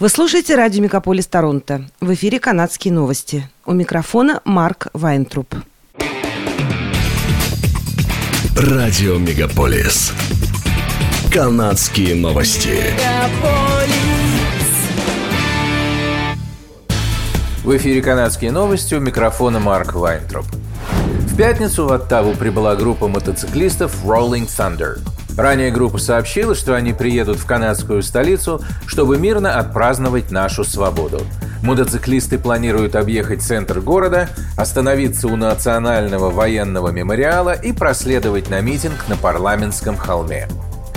Вы слушаете радио «Мегаполис Торонто». В эфире «Канадские новости». У микрофона Марк Вайнтруп. Радио «Мегаполис». «Канадские новости». В эфире «Канадские новости» у микрофона Марк Вайнтроп. В пятницу в Оттаву прибыла группа мотоциклистов Rolling Thunder. Ранее группа сообщила, что они приедут в канадскую столицу, чтобы мирно отпраздновать нашу свободу. Мотоциклисты планируют объехать центр города, остановиться у национального военного мемориала и проследовать на митинг на парламентском холме.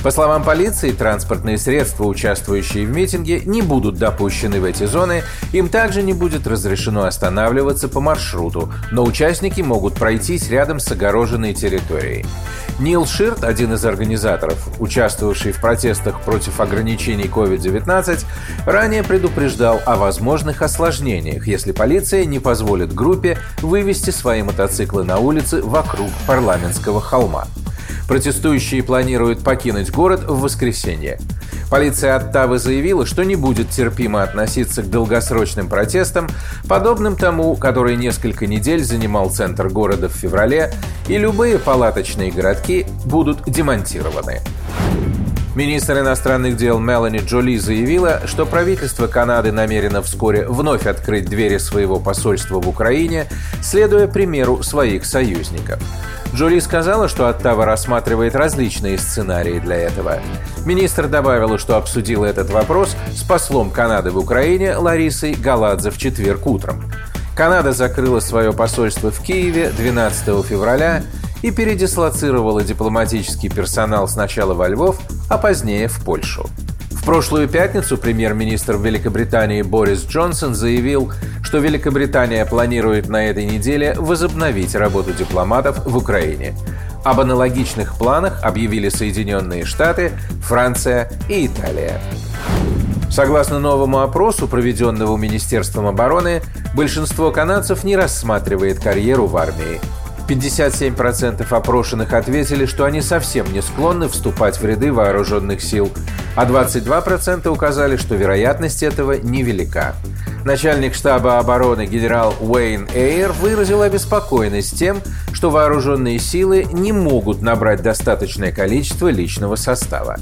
По словам полиции, транспортные средства, участвующие в митинге, не будут допущены в эти зоны, им также не будет разрешено останавливаться по маршруту, но участники могут пройтись рядом с огороженной территорией. Нил Ширт, один из организаторов, участвовавший в протестах против ограничений COVID-19, ранее предупреждал о возможных осложнениях, если полиция не позволит группе вывести свои мотоциклы на улицы вокруг парламентского холма. Протестующие планируют покинуть город в воскресенье. Полиция Оттавы заявила, что не будет терпимо относиться к долгосрочным протестам, подобным тому, который несколько недель занимал центр города в феврале, и любые палаточные городки будут демонтированы. Министр иностранных дел Мелани Джоли заявила, что правительство Канады намерено вскоре вновь открыть двери своего посольства в Украине, следуя примеру своих союзников. Джоли сказала, что Оттава рассматривает различные сценарии для этого. Министр добавила, что обсудила этот вопрос с послом Канады в Украине Ларисой Галадзе в четверг утром. Канада закрыла свое посольство в Киеве 12 февраля и передислоцировала дипломатический персонал сначала во Львов, а позднее в Польшу. В прошлую пятницу премьер-министр Великобритании Борис Джонсон заявил, что Великобритания планирует на этой неделе возобновить работу дипломатов в Украине. Об аналогичных планах объявили Соединенные Штаты, Франция и Италия. Согласно новому опросу, проведенному Министерством обороны, большинство канадцев не рассматривает карьеру в армии. 57% опрошенных ответили, что они совсем не склонны вступать в ряды вооруженных сил, а 22% указали, что вероятность этого невелика. Начальник штаба обороны генерал Уэйн Эйр выразил обеспокоенность тем, что вооруженные силы не могут набрать достаточное количество личного состава.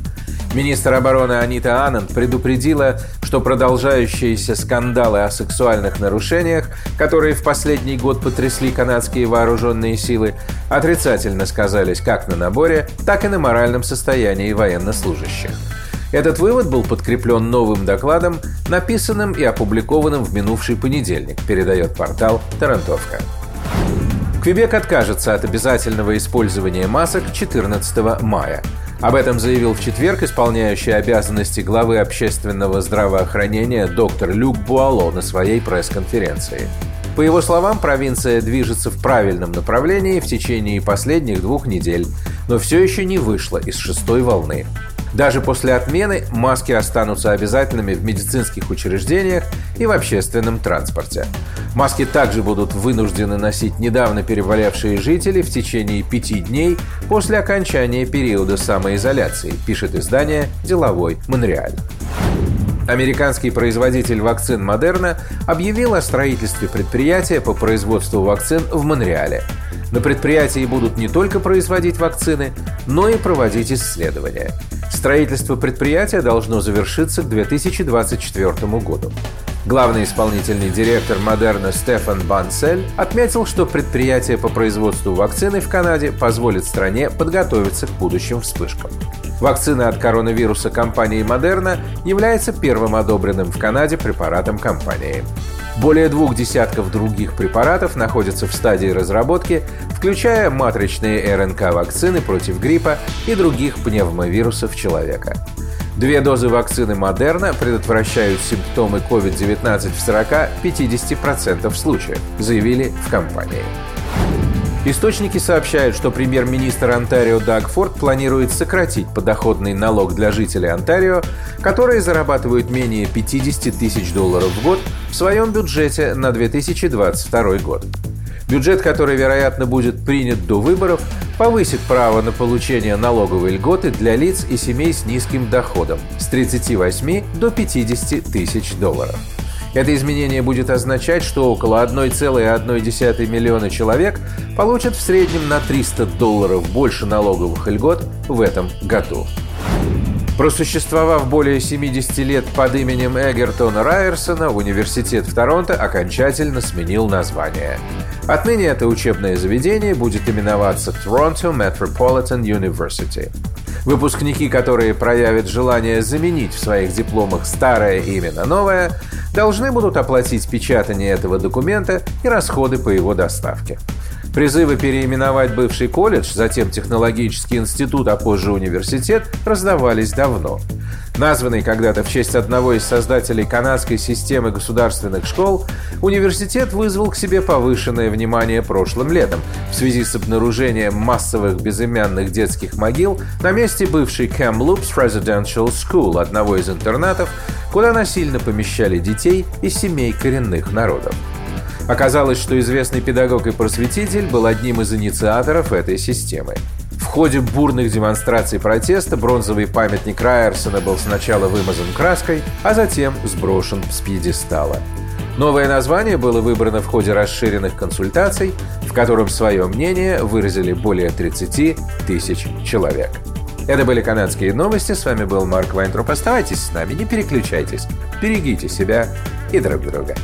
Министр обороны Анита Ананд предупредила, что продолжающиеся скандалы о сексуальных нарушениях, которые в последний год потрясли канадские вооруженные силы, отрицательно сказались как на наборе, так и на моральном состоянии военнослужащих. Этот вывод был подкреплен новым докладом, написанным и опубликованным в минувший понедельник, передает портал «Тарантовка». Квебек откажется от обязательного использования масок 14 мая. Об этом заявил в четверг исполняющий обязанности главы общественного здравоохранения доктор Люк Буало на своей пресс-конференции. По его словам, провинция движется в правильном направлении в течение последних двух недель, но все еще не вышла из шестой волны. Даже после отмены маски останутся обязательными в медицинских учреждениях и в общественном транспорте. Маски также будут вынуждены носить недавно переболевшие жители в течение пяти дней после окончания периода самоизоляции, пишет издание «Деловой Монреаль». Американский производитель вакцин Модерна объявил о строительстве предприятия по производству вакцин в Монреале. На предприятии будут не только производить вакцины, но и проводить исследования. Строительство предприятия должно завершиться к 2024 году. Главный исполнительный директор Модерна Стефан Бансель отметил, что предприятие по производству вакцины в Канаде позволит стране подготовиться к будущим вспышкам. Вакцина от коронавируса компании Модерна является первым одобренным в Канаде препаратом компании. Более двух десятков других препаратов находятся в стадии разработки, включая матричные РНК-вакцины против гриппа и других пневмовирусов человека. Две дозы вакцины Модерна предотвращают симптомы COVID-19 в 40-50% случаев, заявили в компании. Источники сообщают, что премьер-министр Онтарио Даг Форд планирует сократить подоходный налог для жителей Онтарио, которые зарабатывают менее 50 тысяч долларов в год в своем бюджете на 2022 год. Бюджет, который, вероятно, будет принят до выборов, повысит право на получение налоговой льготы для лиц и семей с низким доходом с 38 до 50 тысяч долларов. Это изменение будет означать, что около 1,1 миллиона человек получат в среднем на 300 долларов больше налоговых льгот в этом году. Просуществовав более 70 лет под именем Эгертона Райерсона, университет в Торонто окончательно сменил название. Отныне это учебное заведение будет именоваться Toronto Metropolitan University. Выпускники, которые проявят желание заменить в своих дипломах старое имя на новое, должны будут оплатить печатание этого документа и расходы по его доставке. Призывы переименовать бывший колледж, затем технологический институт, а позже университет раздавались давно. Названный когда-то в честь одного из создателей канадской системы государственных школ, университет вызвал к себе повышенное внимание прошлым летом в связи с обнаружением массовых безымянных детских могил на месте бывшей Kamloops Residential School, одного из интернатов, куда насильно помещали детей из семей коренных народов. Оказалось, что известный педагог и просветитель был одним из инициаторов этой системы. В ходе бурных демонстраций протеста бронзовый памятник Райерсона был сначала вымазан краской, а затем сброшен с пьедестала. Новое название было выбрано в ходе расширенных консультаций, в котором свое мнение выразили более 30 тысяч человек. Это были канадские новости. С вами был Марк Вайнтроп. Оставайтесь с нами, не переключайтесь. Берегите себя и друг друга.